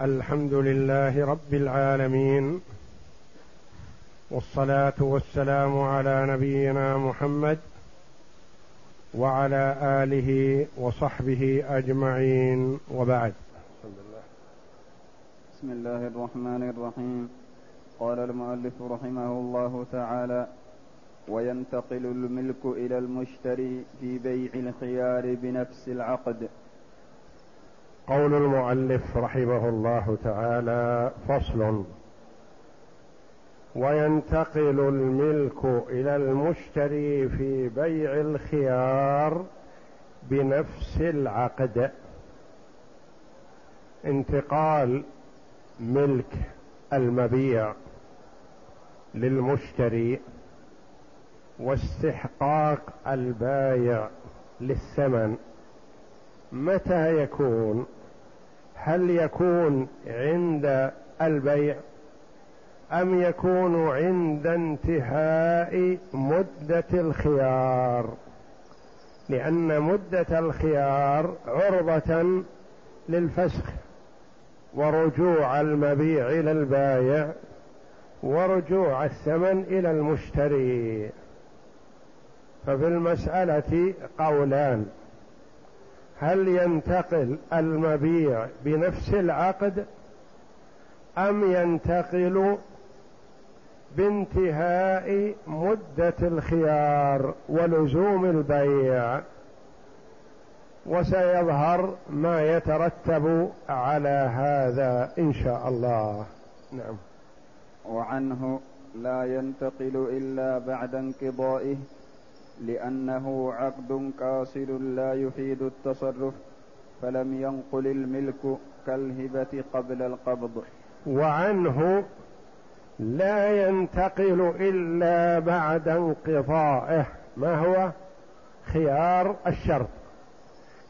الحمد لله رب العالمين والصلاة والسلام على نبينا محمد وعلى آله وصحبه أجمعين وبعد. بسم الله الرحمن الرحيم. قال المؤلف رحمه الله تعالى وينتقل الملك إلى المشتري في بيع الخيار بنفس العقد. قول المؤلف رحمه الله تعالى فصل وينتقل الملك إلى المشتري في بيع الخيار بنفس العقد. انتقال ملك المبيع للمشتري واستحقاق البايع للثمن متى يكون؟ هل يكون عند البيع أم يكون عند انتهاء مدة الخيار؟ لأن مدة الخيار عرضة للفسخ ورجوع المبيع إلى البايع ورجوع الثمن إلى المشتري. ففي المسألة قولان. هل ينتقل المبيع بنفس العقد أم ينتقل بانتهاء مدة الخيار ولزوم البيع؟ وسيظهر ما يترتب على هذا إن شاء الله. نعم. وعنه لا ينتقل إلا بعد انقضائه لأنه عقد قاصر لا يفيد التصرف فلم ينقل الملك كالهبة قبل القبض. وعنه لا ينتقل إلا بعد انقضائه ما هو؟ خيار الشرط.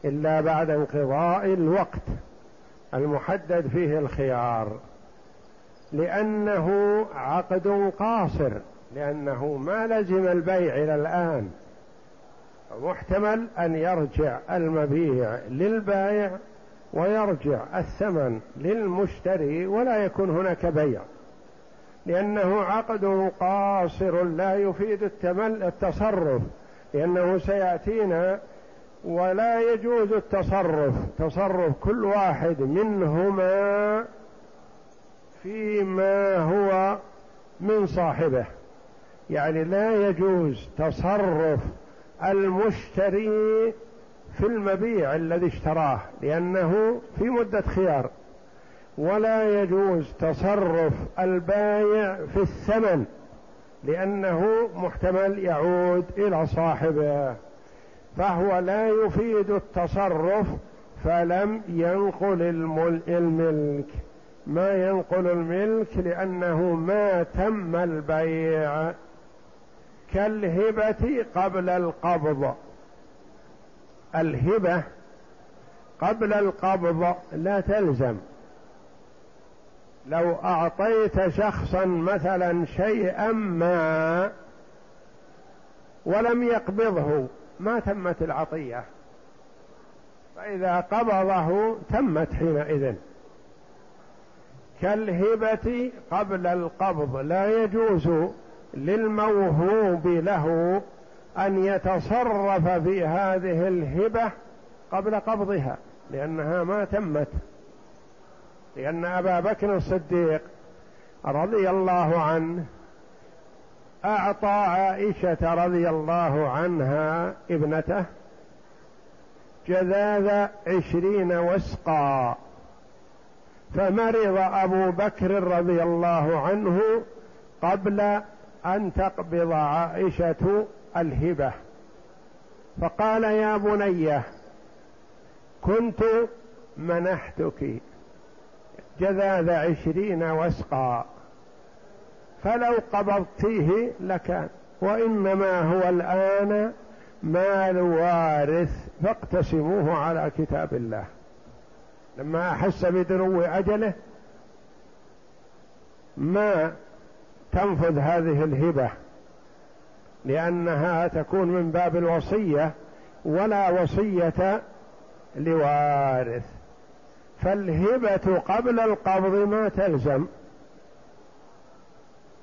إلا بعد انقضاء الوقت المحدد فيه الخيار لأنه عقد قاصر. لأنه ما لزم البيع إلى الآن. محتمل أن يرجع المبيع للبائع ويرجع الثمن للمشتري ولا يكون هناك بيع. لأنه عقد قاصر لا يفيد التمل التصرف. لأنه سيأتينا ولا يجوز التصرف. تصرف كل واحد منهما فيما هو من صاحبه. يعني لا يجوز تصرف المشتري في المبيع الذي اشتراه لأنه في مدة خيار. ولا يجوز تصرف البايع في الثمن لأنه محتمل يعود إلى صاحبه. فهو لا يفيد التصرف فلم ينقل الملك. ما ينقل الملك لأنه ما تم البيع. كالهبة قبل القبض. الهبة قبل القبض لا تلزم. لو أعطيت شخصا مثلا شيئا ما ولم يقبضه ما تمت العطية. فإذا قبضه تمت حينئذ. كالهبة قبل القبض لا يجوز للموهوب له أن يتصرف في هذه الهبة قبل قبضها لأنها ما تمت. لأن أبا بكر الصديق رضي الله عنه أعطى عائشة رضي الله عنها ابنته جذاذ عشرين وسقا فمرض أبو بكر رضي الله عنه قبل أن تقبض عائشة الهبة. فقال يا بنيه كنت منحتك جذاذ عشرين وسقا فلو قبضتيه لكان وإنما هو الآن مال وارث فاقتسموه على كتاب الله. لما أحس بدنو أجله ما تنفذ هذه الهبة لأنها تكون من باب الوصية ولا وصية لوارث. فالهبة قبل القبض ما تلزم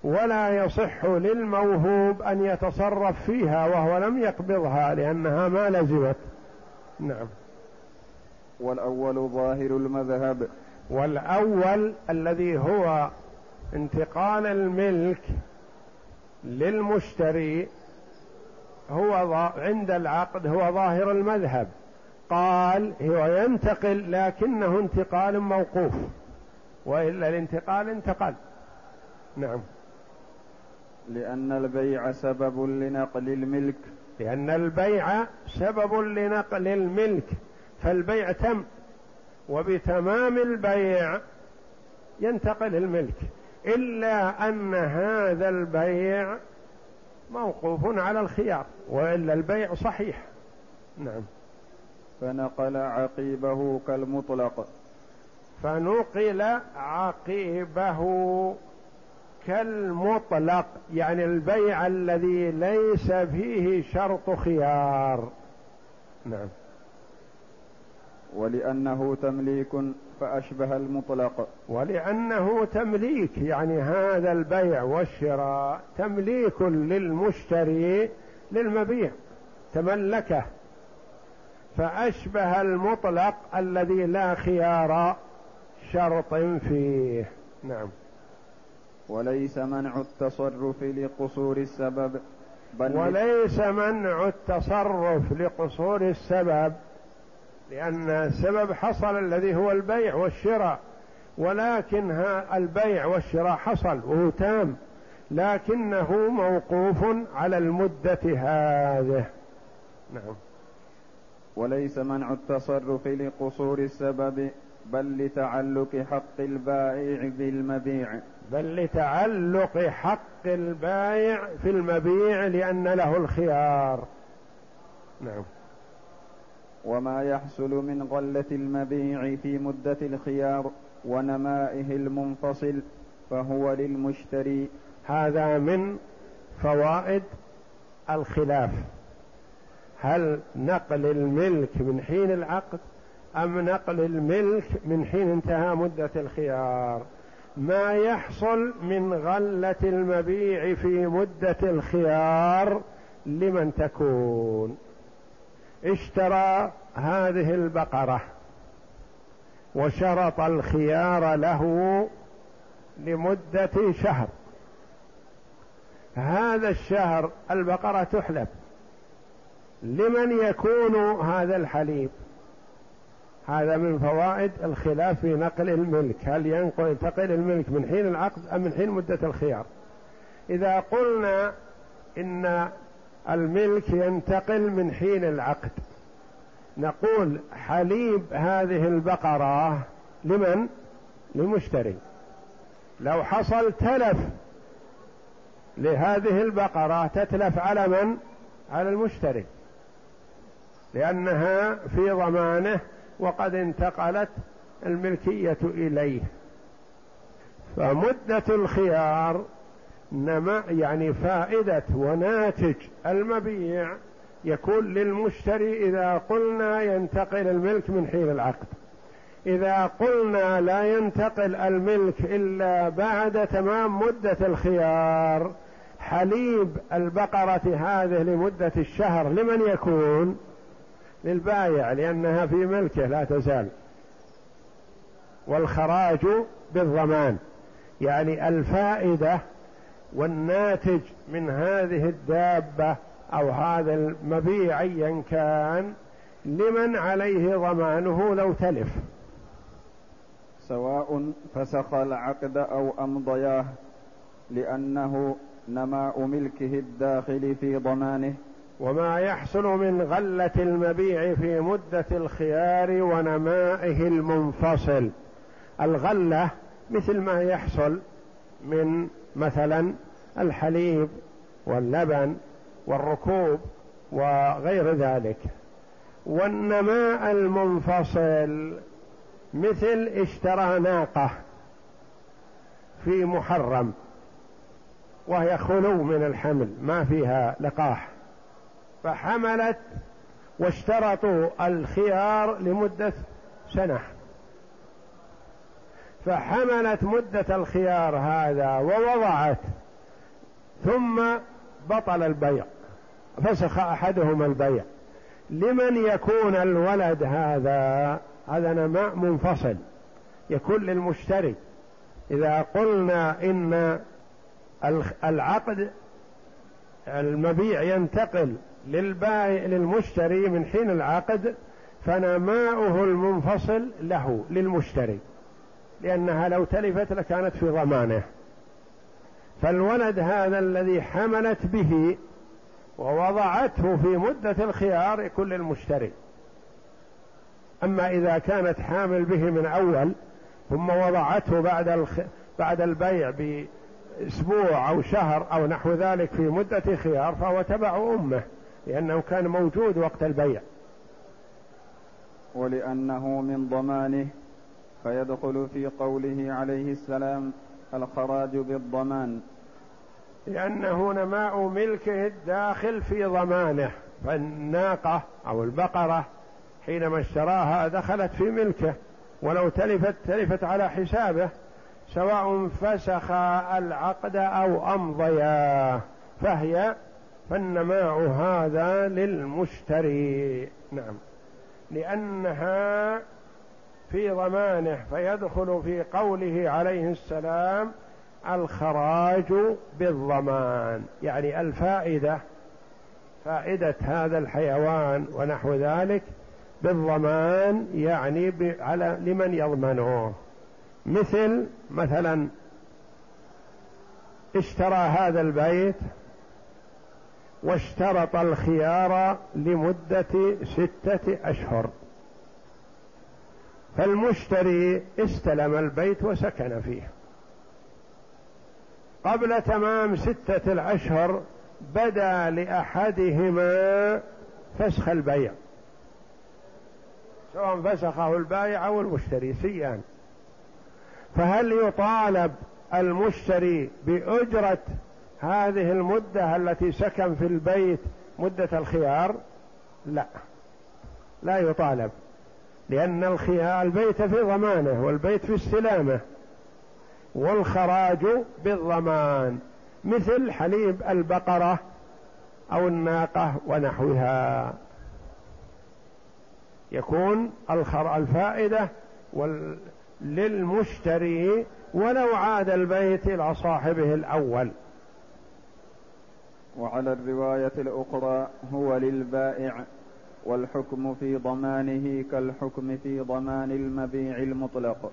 ولا يصح للموهوب أن يتصرف فيها وهو لم يقبضها لأنها ما لزمت. نعم. والأول ظاهر المذهب. والأول الذي هو انتقال الملك للمشتري هو عند العقد هو ظاهر المذهب. قال هو ينتقل لكنه انتقال موقوف. وإلا الانتقال انتقل. نعم. لأن البيع سبب لنقل الملك. لأن البيع سبب لنقل الملك. فالبيع تم. وبتمام البيع ينتقل الملك. إلا أن هذا البيع موقوف على الخيار وإلا البيع صحيح. نعم. فنقل عقيبه كالمطلق. فنقل عقيبه كالمطلق يعني البيع الذي ليس فيه شرط خيار. نعم. ولأنه تمليك فأشبه المطلق. ولأنه تمليك يعني هذا البيع والشراء تمليك للمشتري للمبيع تملكه. فأشبه المطلق الذي لا خيار شرط فيه. نعم. وليس منع التصرف لقصور السبب بل وليس منع التصرف لقصور السبب. لأن السبب حصل الذي هو البيع والشراء ولكن البيع والشراء حصل وهو تام لكنه موقوف على المدة هذه. نعم. وليس منع التصرف لقصور السبب بل لتعلق حق البائع بالمبيع بل لتعلق حق البائع في المبيع لأن له الخيار. نعم. وما يحصل من غلة المبيع في مدة الخيار ونمائه المنفصل فهو للمشتري. هذا من فوائد الخلاف. هل نقل الملك من حين العقد أم نقل الملك من حين انتهى مدة الخيار؟ ما يحصل من غلة المبيع في مدة الخيار لمن تكون. اشترى هذه البقرة وشرط الخيار له لمدة شهر. هذا الشهر البقرة تحلب. لمن يكون هذا الحليب؟ هذا من فوائد الخلاف في نقل الملك. هل ينتقل الملك من حين العقد أم من حين مدة الخيار؟ إذا قلنا إن الملك ينتقل من حين العقد نقول حليب هذه البقرة لمن؟ للمشتري لو حصل تلف لهذه البقرة تتلف على من؟ على المشتري لأنها في ضمانه وقد انتقلت الملكية إليه فمدة الخيار نما يعني فائدة وناتج. المبيع يكون للمشتري إذا قلنا ينتقل الملك من حين العقد. إذا قلنا لا ينتقل الملك إلا بعد تمام مدة الخيار حليب البقرة هذه لمدة الشهر لمن يكون؟ للبايع لأنها في ملكه لا تزال. والخراج بالضمان. يعني الفائدة والناتج من هذه الدابة أو هذا المبيع أيا كان لمن عليه ضمانه لو تلف. سواء فسخ العقد أو أمضياه لأنه نماء ملكه الداخل في ضمانه. وما يحصل من غلة المبيع في مدة الخيار ونمائه المنفصل. الغلة مثل ما يحصل من مثلا الحليب واللبن والركوب وغير ذلك. والنماء المنفصل مثل اشترى ناقة في محرم وهي خلو من الحمل ما فيها لقاح. فحملت واشترطوا الخيار لمدة سنة. فحملت مدة الخيار هذا ووضعت ثم بطل البيع فسخ أحدهما البيع. لمن يكون الولد هذا؟ هذا نماء منفصل يكون للمشتري. إذا قلنا إن العقد المبيع ينتقل للبائع للمشتري من حين العقد فنماؤه المنفصل له للمشتري. لأنها لو تلفت لكانت في ضمانه. فالولد هذا الذي حملت به ووضعته في مدة الخيار يكون للمشتري أما إذا كانت حامل به من أول ثم وضعته بعد الخ... بعد البيع بأسبوع أو شهر أو نحو ذلك في مدة خيار فهو تبع أمه لأنه كان موجود وقت البيع. ولأنه من ضمانه فيدخل في قوله عليه السلام الخراج بالضمان. لأنه نماء ملكه الداخل في ضمانه فالناقة أو البقرة حينما اشتراها دخلت في ملكه ولو تلفت تلفت على حسابه سواء فسخ العقد أو أمضيا فهي فالنماء هذا للمشتري. نعم. لأنها في ضمانه فيدخل في قوله عليه السلام الخراج بالضمان يعني الفائدة فائدة هذا الحيوان ونحو ذلك بالضمان يعني على لمن يضمنه. مثل مثلا اشترى هذا البيت واشترط الخيار لمدة ستة أشهر. فالمشتري استلم البيت وسكن فيه. قبل تمام ستة الأشهر بدا لأحدهما فسخ البيع. سواء فسخه البائع أو المشتري سيان فهل يطالب المشتري بأجرة هذه المدة التي سكن في البيت مدة الخيار؟ لا. لا يطالب. لأن البيت في ضمانه والبيت في استلامه والخراج بالضمان مثل حليب البقرة أو الناقة ونحوها. يكون الفائدة للمشتري ولو عاد البيت إلى صاحبه الأول. وعلى الرواية الأخرى هو للبائع. والحكم في ضمانه كالحكم في ضمان المبيع المطلق.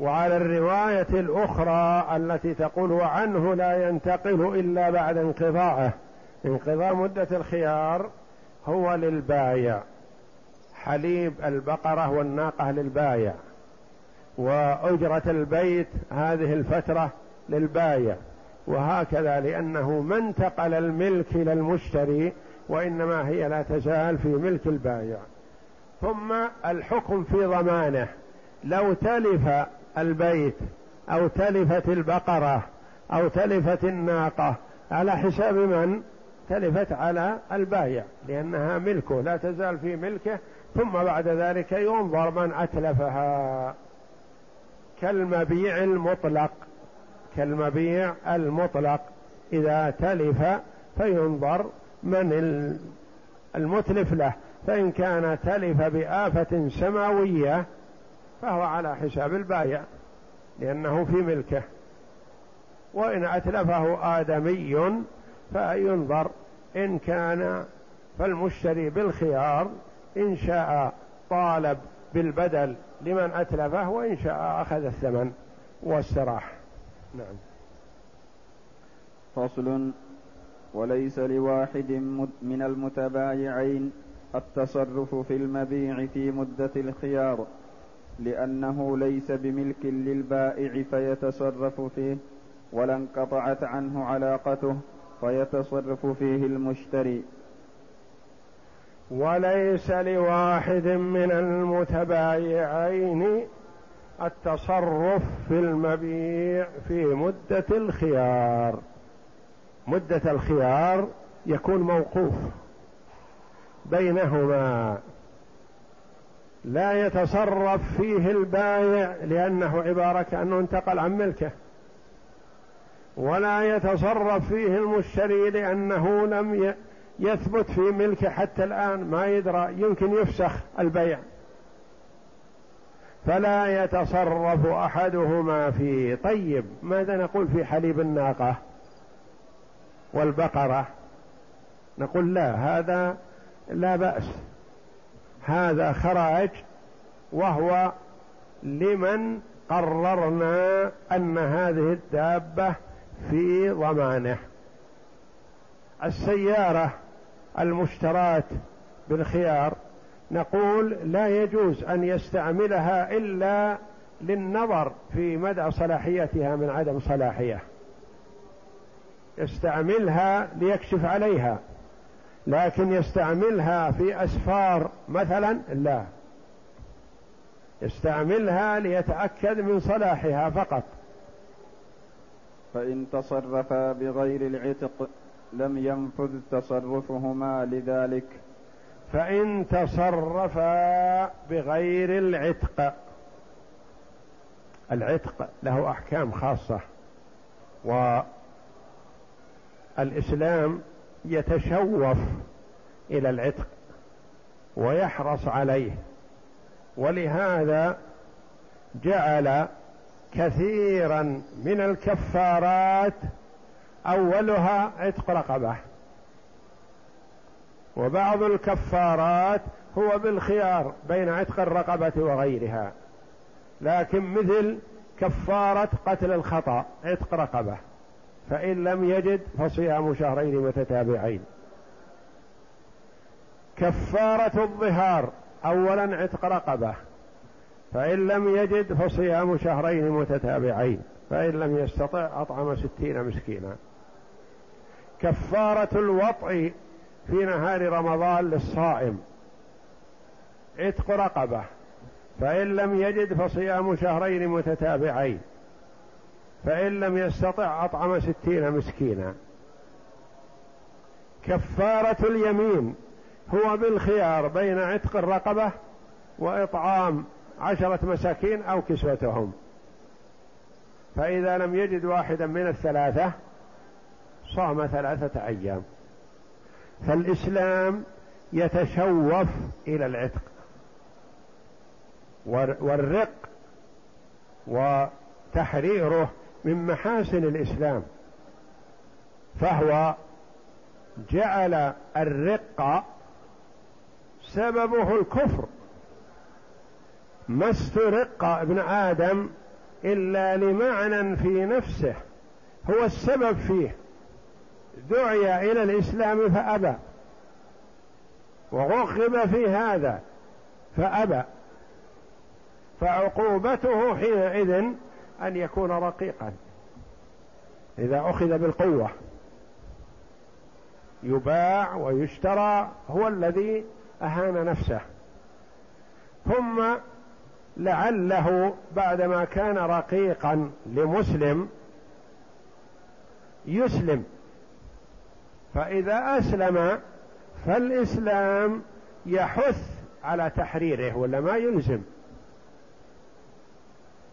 وعلى الرواية الأخرى التي تقول وعنه لا ينتقل إلا بعد انقضاءه انقضاء مدة الخيار هو للبايع. حليب البقرة والناقة للبايع. وأجرة البيت هذه الفترة للبايع. وهكذا لأنه ما انتقل الملك إلى المشتري وإنما هي لا تزال في ملك البايع. ثم الحكم في ضمانه. لو تلف البيت أو تلفت البقرة أو تلفت الناقة على حساب من؟ تلفت على البايع لأنها ملكه لا تزال في ملكه. ثم بعد ذلك ينظر من أتلفها. كالمبيع المطلق. كالمبيع المطلق. إذا تلف فينظر من المتلف له. فإن كان تلف بآفة سماوية فهو على حساب البايع لأنه في ملكه. وإن أتلفه آدمي فينظر إن كان فالمشتري بالخيار إن شاء طالب بالبدل لمن أتلفه وإن شاء أخذ الثمن واستراح نعم. فصل وليس لواحد من المتبايعين التصرف في المبيع في مدة الخيار لأنه ليس بملك للبائع فيتصرف فيه ولا انقطعت عنه علاقته فيتصرف فيه المشتري. وليس لواحد من المتبايعين التصرف في المبيع في مدة الخيار. مدة الخيار يكون موقوف بينهما. لا يتصرف فيه البايع لأنه عبارة كأنه انتقل عن ملكه. ولا يتصرف فيه المشتري لأنه لم يثبت في ملكه حتى الآن ما يدرى يمكن يفسخ البيع. فلا يتصرف أحدهما فيه طيب ماذا نقول في حليب الناقة؟ والبقرة. نقول لا هذا لا بأس. هذا خراج وهو لمن قررنا أن هذه الدابة في ضمانه. السيارة المشترات بالخيار نقول لا يجوز أن يستعملها إلا للنظر في مدى صلاحيتها من عدم صلاحية. يستعملها ليكشف عليها لكن يستعملها في أسفار مثلا لا. يستعملها ليتأكد من صلاحها فقط. فإن تصرفا بغير العتق لم ينفذ تصرفهما لذلك. فإن تصرفا بغير العتق العتق له أحكام خاصة والإسلام يتشوف إلى العتق ويحرص عليه ولهذا جعل كثيرا من الكفارات أولها عتق رقبة. وبعض الكفارات هو بالخيار بين عتق الرقبة وغيرها لكن مثل كفارة قتل الخطأ عتق رقبة. فإن لم يجد فصيام شهرين متتابعين. كفارة الظهار اولا عتق رقبة. فإن لم يجد فصيام شهرين متتابعين. فإن لم يستطع أطعم ستين مسكينا. كفارة الوطء في نهار رمضان للصائم عتق رقبة. فإن لم يجد فصيام شهرين متتابعين. فإن لم يستطع أطعم ستين مسكينا. كفارة اليمين هو بالخيار بين عتق الرقبة وإطعام عشرة مساكين أو كسوتهم. فإذا لم يجد واحدا من الثلاثة صام ثلاثة أيام. فالإسلام يتشوف إلى العتق والرق وتحريره من محاسن الإسلام فهو جعل الرق سببه الكفر. ما استرق ابن آدم إلا لمعنى في نفسه هو السبب فيه. دعي إلى الإسلام فأبى. ورغب في هذا فأبى. فعقوبته حينئذ أن يكون رقيقا. إذا أخذ بالقوة يباع ويشترى هو الذي أهان نفسه. ثم لعله بعدما كان رقيقا لمسلم يسلم. فإذا أسلم فالإسلام يحث على تحريره ولا ما يلزم.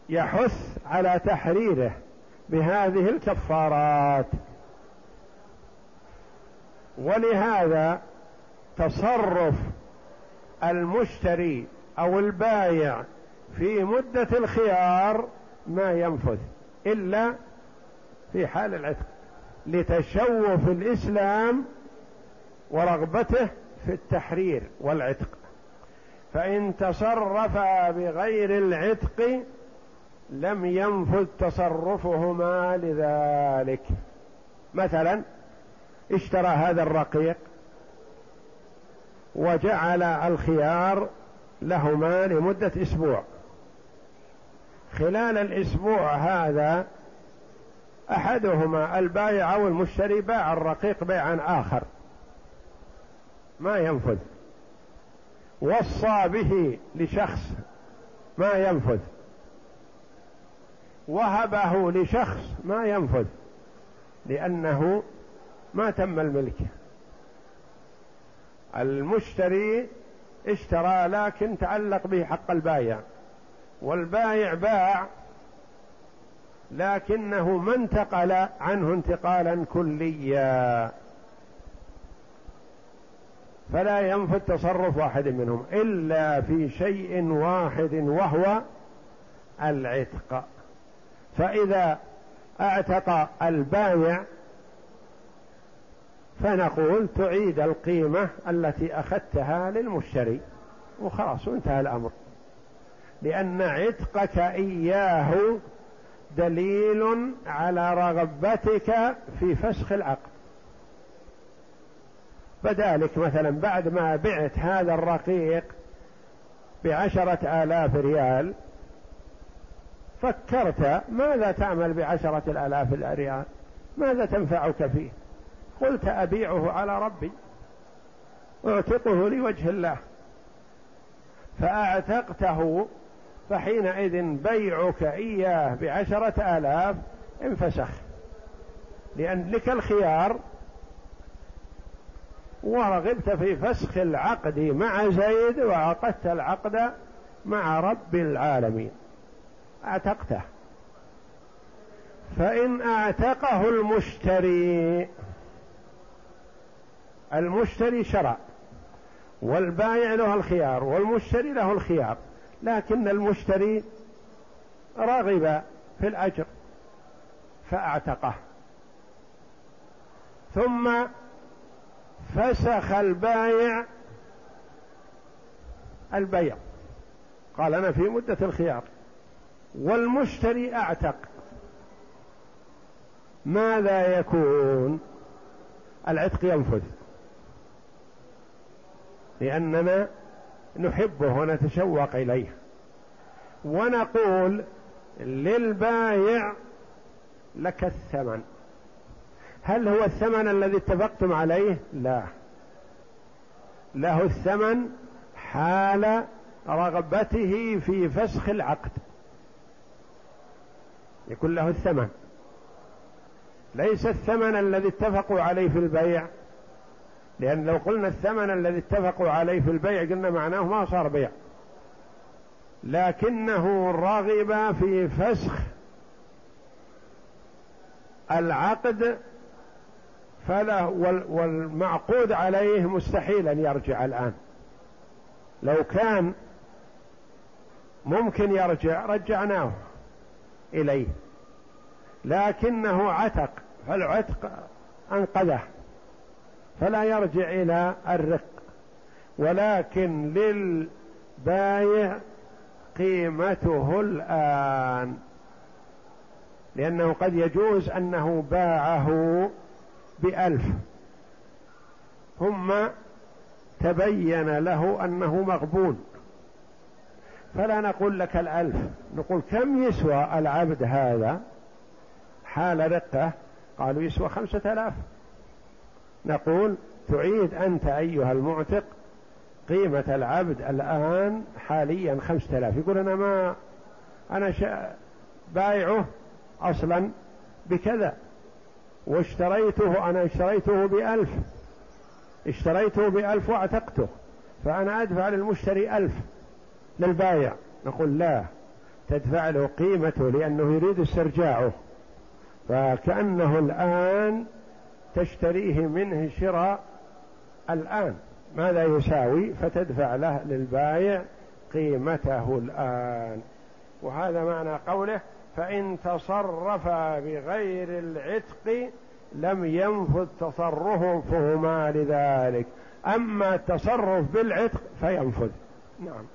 يحث على تحريره بهذه الكفارات. ولهذا تصرف المشتري أو البايع في مدة الخيار ما ينفذ إلا في حال العتق لتشوف الإسلام ورغبته في التحرير والعتق. فإن تصرفا بغير العتق لم ينفذ تصرفهما لذلك. مثلا اشترى هذا الرقيق وجعل الخيار لهما لمدة أسبوع. خلال الأسبوع هذا أحدهما البائع أو المشتري باع الرقيق بيعا آخر. ما ينفذ. وصى به لشخص ما ينفذ. وهبه لشخص ما ينفذ لأنه ما تم الملك. المشتري اشترى لكن تعلق به حق البايع والبايع باع لكنه ما انتقل عنه انتقالا كليا. فلا ينفذ تصرف واحد منهم إلا في شيء واحد وهو العتق. فإذا أعتق البايع فنقول تعيد القيمة التي أخذتها للمشتري وخلاص وانتهى الأمر. لأن عتقك إياه دليل على رغبتك في فسخ العقد. فذلك مثلا بعد ما بعت هذا الرقيق بعشرة آلاف ريال فكرت ماذا تعمل بعشرة الآلاف ريال ماذا تنفعك فيه؟ قلت أبيعه على ربي أعتقه لوجه الله فأعتقته فحينئذ بيعك إياه بعشرة آلاف انفسخ. لأن لك الخيار ورغبت في فسخ العقد مع زيد وعقدت العقد مع رب العالمين. أعتقته. فإن أعتقه المشتري المشتري شرع والبائع له الخيار والمشتري له الخيار لكن المشتري رغب في الأجر فأعتقه. ثم فسخ البايع البيع. قال أنا في مدة الخيار. والمشتري أعتق. ماذا يكون؟ العتق ينفذ. لأننا نحبه ونتشوق إليه. ونقول للبايع لك الثمن. هل هو الثمن الذي اتفقتم عليه؟ لا. له الثمن حال رغبته في فسخ العقد. يكون له الثمن. ليس الثمن الذي اتفقوا عليه في البيع. لأن لو قلنا الثمن الذي اتفقوا عليه في البيع قلنا معناه ما صار بيع. لكنه رغب في فسخ العقد فله والمعقود عليه مستحيل أن يرجع الآن. لو كان ممكن يرجع رجعناه. إليه. لكنه عتق فالعتق أنقذه فلا يرجع إلى الرق. ولكن للبايع قيمته الآن لأنه قد يجوز أنه باعه بألف. ثم تبين له أنه مغبون. فلا نقول لك الألف. نقول كم يسوى العبد هذا؟ حال رقة قالوا يسوى خمسة آلاف. نقول تعيد أنت أيها المعتق قيمة العبد الآن حاليا خمسة آلاف. يقول أنا ما أنا شا... بايعه أصلا بكذا. واشتريته أنا اشتريته بألف. اشتريته بألف واعتقته. فأنا أدفع للمشتري ألف. للبايع نقول لا تدفع له قيمته لأنه يريد استرجاعه. فكأنه الآن تشتريه منه شراء الآن. ماذا يساوي؟ فتدفع له للبايع قيمته الآن. وهذا معنى قوله فإن تصرف بغير العتق لم ينفذ تصرفهما لذلك. أما التصرف بالعتق فينفذ. نعم.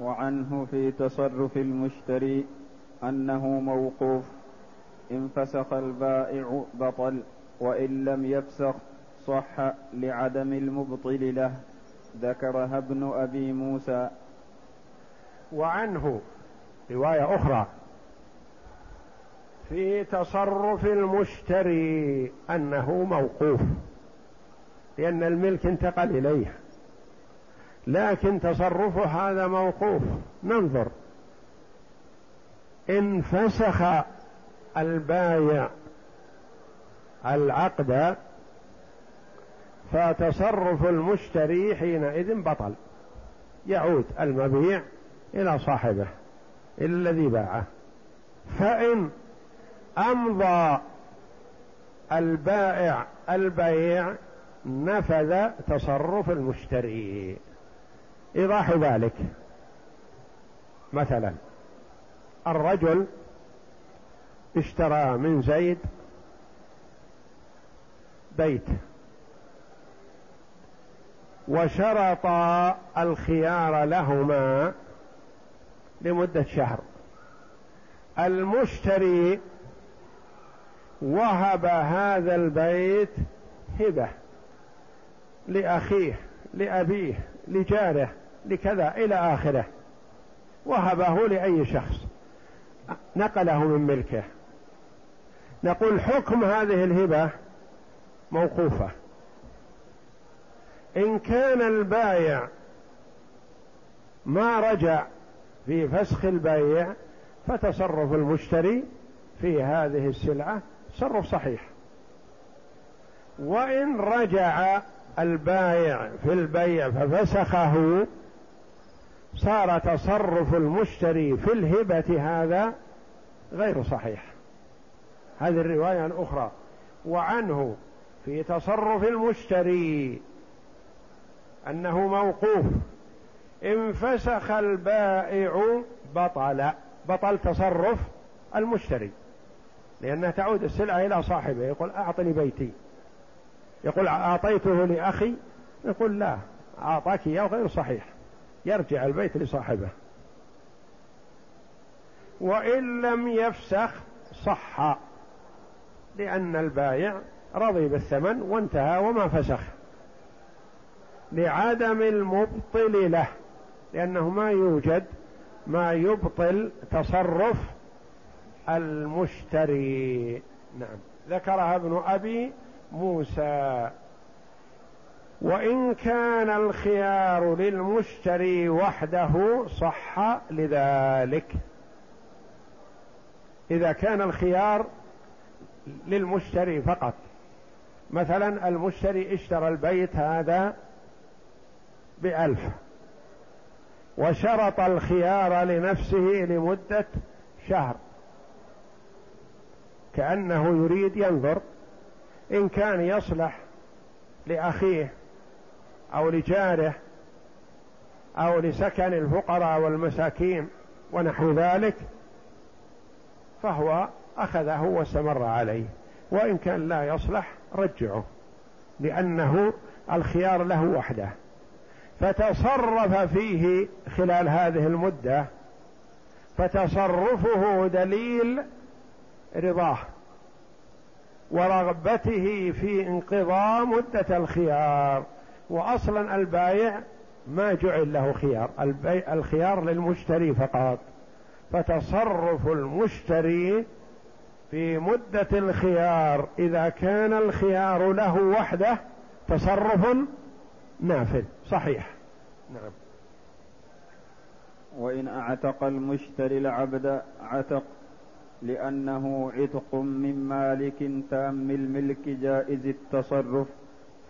وعنه في تصرف المشتري أنه موقوف. إن فسخ البائع بطل وإن لم يفسخ صح لعدم المبطل له. ذكرها ابن أبي موسى. وعنه رواية أخرى في تصرف المشتري أنه موقوف لأن الملك انتقل إليه. لكن تصرفه هذا موقوف. ننظر. إن فسخ البايع العقد فتصرف المشتري حينئذ بطل. يعود المبيع إلى صاحبه إلى الذي باعه. فإن أمضى البائع البيع نفذ تصرف المشتري. إيضاح ذلك. مثلا الرجل اشترى من زيد بيت وشرط الخيار لهما لمدة شهر. المشتري وهب هذا البيت هبة لأخيه لأبيه لجاره. لكذا إلى آخره. وهبه لأي شخص. نقله من ملكه. نقول حكم هذه الهبة موقوفة. إن كان البايع ما رجع في فسخ البيع فتصرف المشتري في هذه السلعة تصرف صحيح. وإن رجع البايع في البيع ففسخه صار تصرف المشتري في الهبة هذا غير صحيح. هذه الرواية الأخرى. وعنه في تصرف المشتري أنه موقوف. إن فسخ البائع بطل بطل تصرف المشتري. لأنها تعود السلعة إلى صاحبه يقول أعطني بيتي. يقول أعطيته لأخي. يقول لا أعطاك إياه غير صحيح. يرجع البيت لصاحبه. وإن لم يفسخ صح لأن البايع رضي بالثمن وانتهى وما فسخ. لعدم المبطل له لأنه ما يوجد ما يبطل تصرف المشتري. نعم. ذكرها ابن أبي موسى. وإن كان الخيار للمشتري وحده صح لذلك. إذا كان الخيار للمشتري فقط. مثلا المشتري اشترى البيت هذا بألف وشرط الخيار لنفسه لمدة شهر. كأنه يريد ينظر إن كان يصلح لأخيه أو لجاره أو لسكن الفقراء والمساكين ونحو ذلك فهو أخذه واستمر عليه وإن كان لا يصلح رجعه لأنه الخيار له وحده. فتصرف فيه خلال هذه المدة فتصرفه دليل رضاه ورغبته في انقضاء مدة الخيار. وأصلا البايع ما جعل له خيار. الخيار للمشتري فقط. فتصرف المشتري في مدة الخيار. إذا كان الخيار له وحده تصرف نافذ صحيح. نعم. وإن أعتق المشتري العبد عتق لأنه عتق من مالك تام الملك جائز التصرف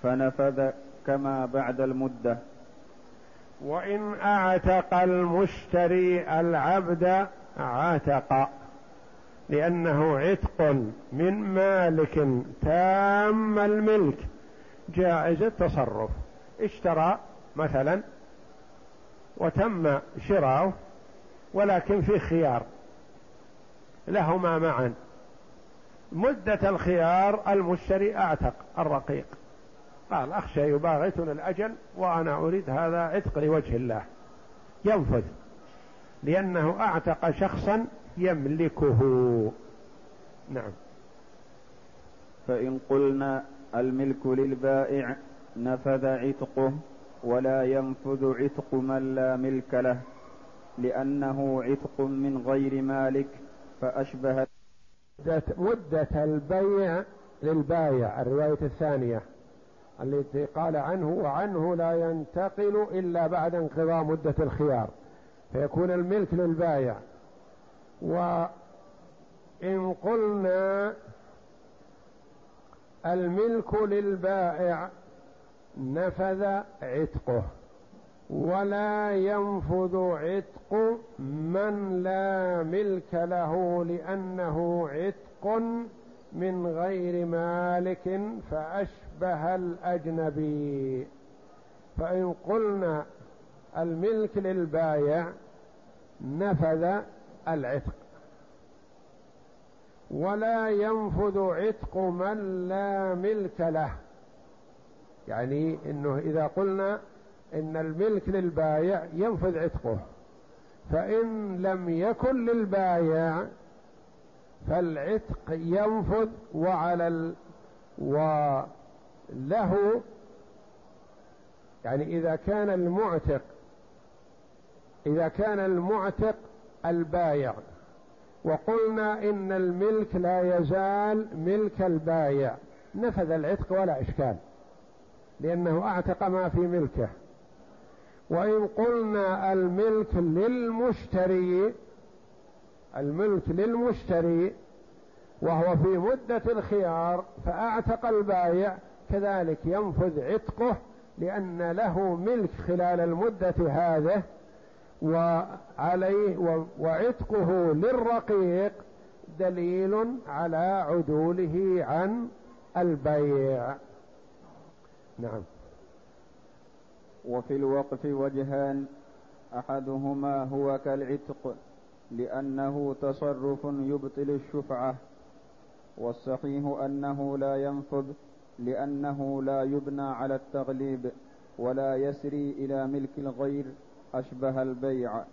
فنفذ كما بعد المدة. وإن أعتق المشتري العبد عتق لأنه عتق من مالك تام الملك. جائز التصرف. اشترى مثلا وتم شراؤه ولكن في خيار. لهما معا. مدة الخيار المشتري أعتق الرقيق. قال أخشى يباغتنا الأجل وأنا أريد هذا عتق لوجه الله. ينفذ. لأنه أعتق شخصا يملكه. نعم. فإن قلنا الملك للبائع نفذ عتقه ولا ينفذ عتق من لا ملك له لأنه عتق من غير مالك فأشبه مدة, مدة البيع للبايع الرواية الثانية. التي قال عنه وعنه لا ينتقل إلا بعد انقضاء مدة الخيار فيكون الملك للبايع. وإن قلنا الملك للبائع نفذ عتقه ولا ينفذ عتق من لا ملك له لأنه عتق من غير مالك فأشبه الأجنبي. فإن قلنا الملك للبايع نفذ العتق. ولا ينفذ عتق من لا ملك له. يعني إنه إذا قلنا إن الملك للبايع ينفذ عتقه. فإن لم يكن للبايع فالعتق ينفذ وعلى ال... وله يعني إذا كان المعتق إذا كان المعتق البايع. وقلنا إن الملك لا يزال ملك البايع. نفذ العتق ولا إشكال لأنه أعتق ما في ملكه. وإن قلنا الملك للمشتري الملك للمشتري وهو في مدة الخيار فأعتق البايع كذلك ينفذ عتقه لأن له ملك خلال المدة هذه وعليه وعتقه للرقيق دليل على عدوله عن البيع. نعم. وفي الوقف وجهان أحدهما هو كالعتق. لأنه تصرف يبطل الشفعة والصحيح أنه لا ينفذ لأنه لا يبنى على التغليب ولا يسري إلى ملك الغير أشبه البيع.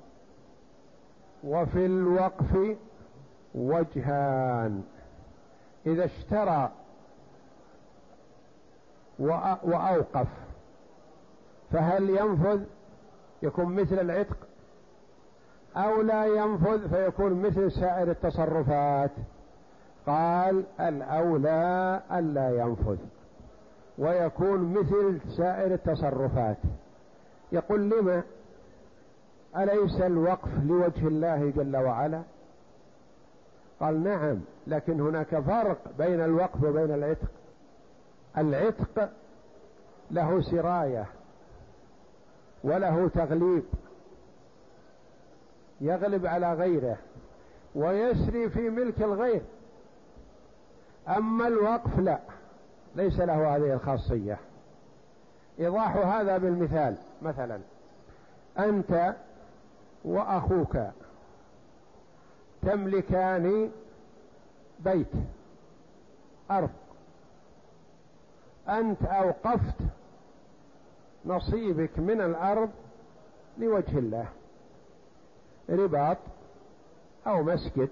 وفي الوقف وجهان. إذا اشترى وأوقف فهل ينفذ؟ يكون مثل العتق؟ أو لا ينفذ فيكون مثل سائر التصرفات. قال الأولى ألا ينفذ ويكون مثل سائر التصرفات. يقول لما؟ أليس الوقف لوجه الله جل وعلا؟ قال نعم لكن هناك فرق بين الوقف وبين العتق. العتق له سراية وله تغليب. يغلب على غيره ويسري في ملك الغير. أما الوقف لا ليس له هذه الخاصية. إيضاح هذا بالمثال مثلا أنت وأخوك تملكان بيت أرض. أنت أوقفت نصيبك من الأرض لوجه الله. رباط أو مسجد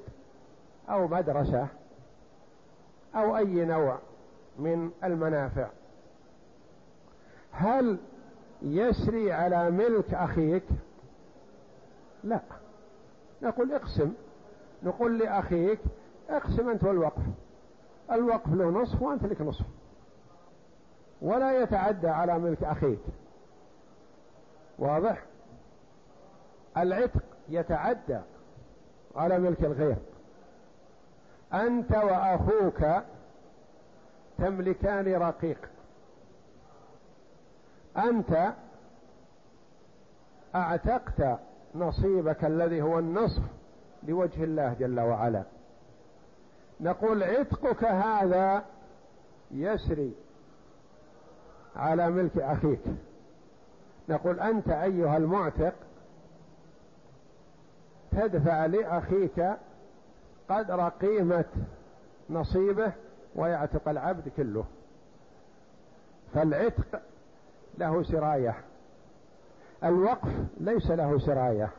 أو مدرسة أو أي نوع من المنافع. هل يسري على ملك أخيك؟ لا. نقول اقسم. نقول لأخيك اقسم أنت والوقف. الوقف له نصف وأنت لك نصف. ولا يتعدى على ملك أخيك. واضح؟ العتق يتعدى على ملك الغير. أنت وأخوك تملكان رقيق. أنت أعتقت نصيبك الذي هو النصف لوجه الله جل وعلا. نقول عتقك هذا يسري على ملك أخيك. نقول أنت أيها المعتق تدفع لأخيك قدر قيمة نصيبه ويعتق العبد كله. فالعتق له سراية. الوقف ليس له سراية.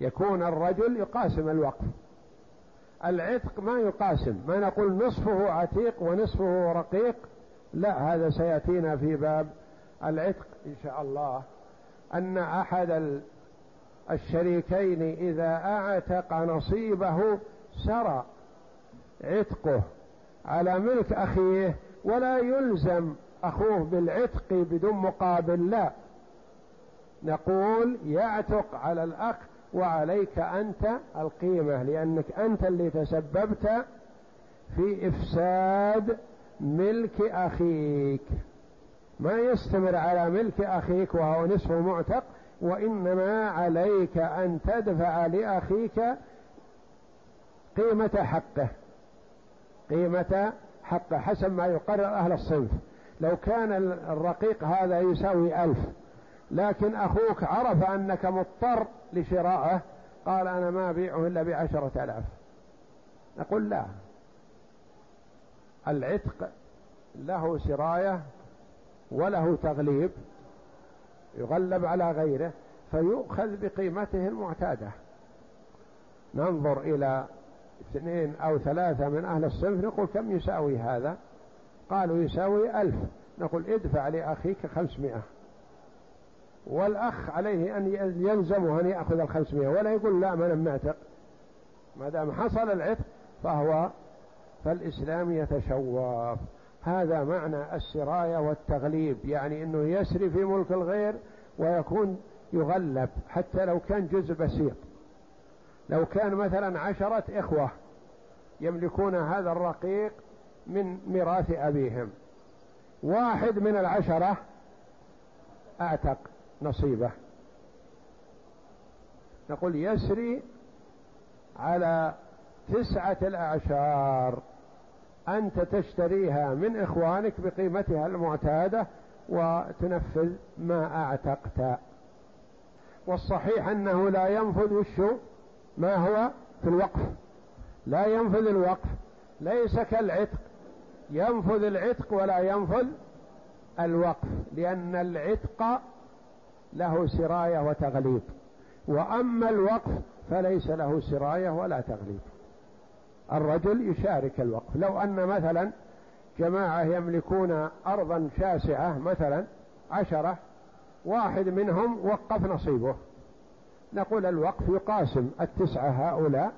يكون الرجل يقاسم الوقف. العتق ما يقاسم. ما نقول نصفه عتيق ونصفه رقيق. لا هذا سيأتينا في باب العتق إن شاء الله. أن أحد الشريكين إذا أعتق نصيبه سرى عتقه على ملك أخيه ولا يلزم أخوه بالعتق بدون مقابل لا. نقول يعتق على الأخ وعليك أنت القيمة لأنك أنت اللي تسببت في إفساد ملك أخيك. ما يستمر على ملك أخيك وهو نصف معتق؟ وإنما عليك أن تدفع لأخيك قيمة حقه. قيمة حقه حسب ما يقرر أهل الصنف. لو كان الرقيق هذا يساوي ألف لكن أخوك عرف أنك مضطر لشرائه قال أنا ما أبيعه إلا بعشرة آلاف. نقول لا. العتق له سراية وله تغليب. يغلب على غيره فيؤخذ بقيمته المعتادة. ننظر إلى اثنين أو ثلاثة من أهل الصنف نقول كم يساوي هذا؟ قالوا يساوي ألف. نقول ادفع لأخيك خمسمائة. والأخ عليه أن يلزمه أن يأخذ الخمسمائة ولا يقول لا من معتق ما دام حصل العتق فهو فالإسلام يتشوف. هذا معنى السراية والتغليب يعني أنه يسري في ملك الغير ويكون يغلب حتى لو كان جزء بسيط. لو كان مثلا عشرة إخوة يملكون هذا الرقيق من ميراث أبيهم. واحد من العشرة أعتق نصيبه. نقول يسري على تسعة الأعشار. أنت تشتريها من إخوانك بقيمتها المعتادة وتنفذ ما أعتقت. والصحيح أنه لا ينفذ وشو ما هو في الوقف. لا ينفذ الوقف. ليس كالعتق. ينفذ العتق ولا ينفذ الوقف لأن العتق له سراية وتغليب. وأما الوقف فليس له سراية ولا تغليب. الرجل يشارك الوقف. لو أن مثلا جماعة يملكون أرضا شاسعة مثلا عشرة واحد منهم وقف نصيبه. نقول الوقف يقاسم التسعة هؤلاء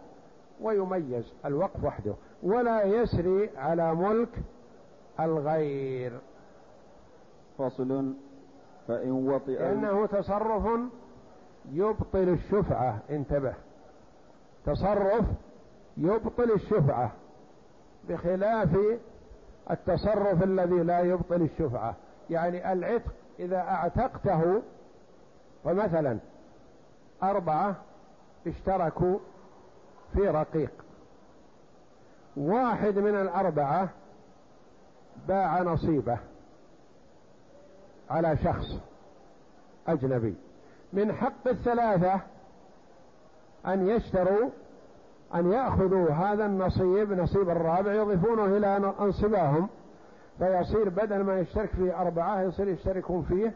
ويميز الوقف وحده. ولا يسري على ملك الغير. فصل. فإن وطئ لأنه تصرف يبطل الشفعة. انتبه. تصرف يبطل الشفعة بخلاف التصرف الذي لا يبطل الشفعة. يعني العتق إذا أعتقته فمثلا أربعة اشتركوا في رقيق واحد من الأربعة باع نصيبه على شخص أجنبي. من حق الثلاثة أن يشتروا أن يأخذوا هذا النصيب نصيب الرابع يضيفونه إلى أنصباهم. فيصير بدل ما يشترك فيه أربعة يصير يشتركون فيه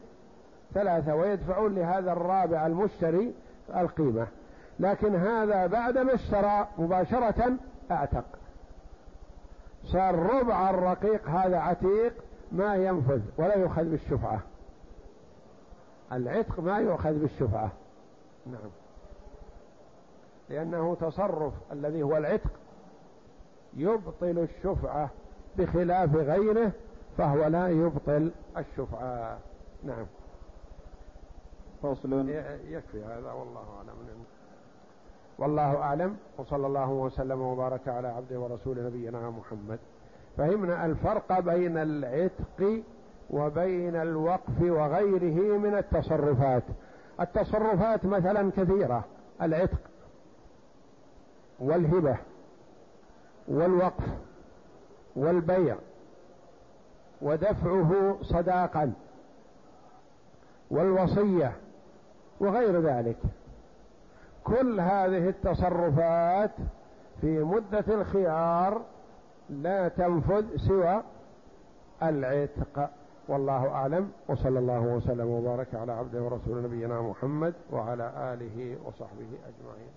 ثلاثة ويدفعون لهذا الرابع المشتري القيمة. لكن هذا بعدما اشترى مباشرة أعتق. صار ربع الرقيق هذا عتيق ما ينفذ ولا يؤخذ بالشفعة. العتق ما يؤخذ بالشفعة. نعم. لأنه تصرف الذي هو العتق يبطل الشفعة بخلاف غيره فهو لا يبطل الشفعة. نعم. فصل. يكفي هذا والله أعلم. والله أعلم. وصلى الله وسلم وبارك على عبده ورسول نبينا محمد. فهمنا الفرق بين العتق وبين الوقف وغيره من التصرفات. التصرفات مثلا كثيرة. العتق والهبة والوقف والبيع ودفعه صداقا والوصية وغير ذلك. كل هذه التصرفات في مدة الخيار لا تنفذ سوى العتق. والله أعلم. وصلى الله وسلم وبارك على عبده ورسول نبينا محمد وعلى آله وصحبه أجمعين.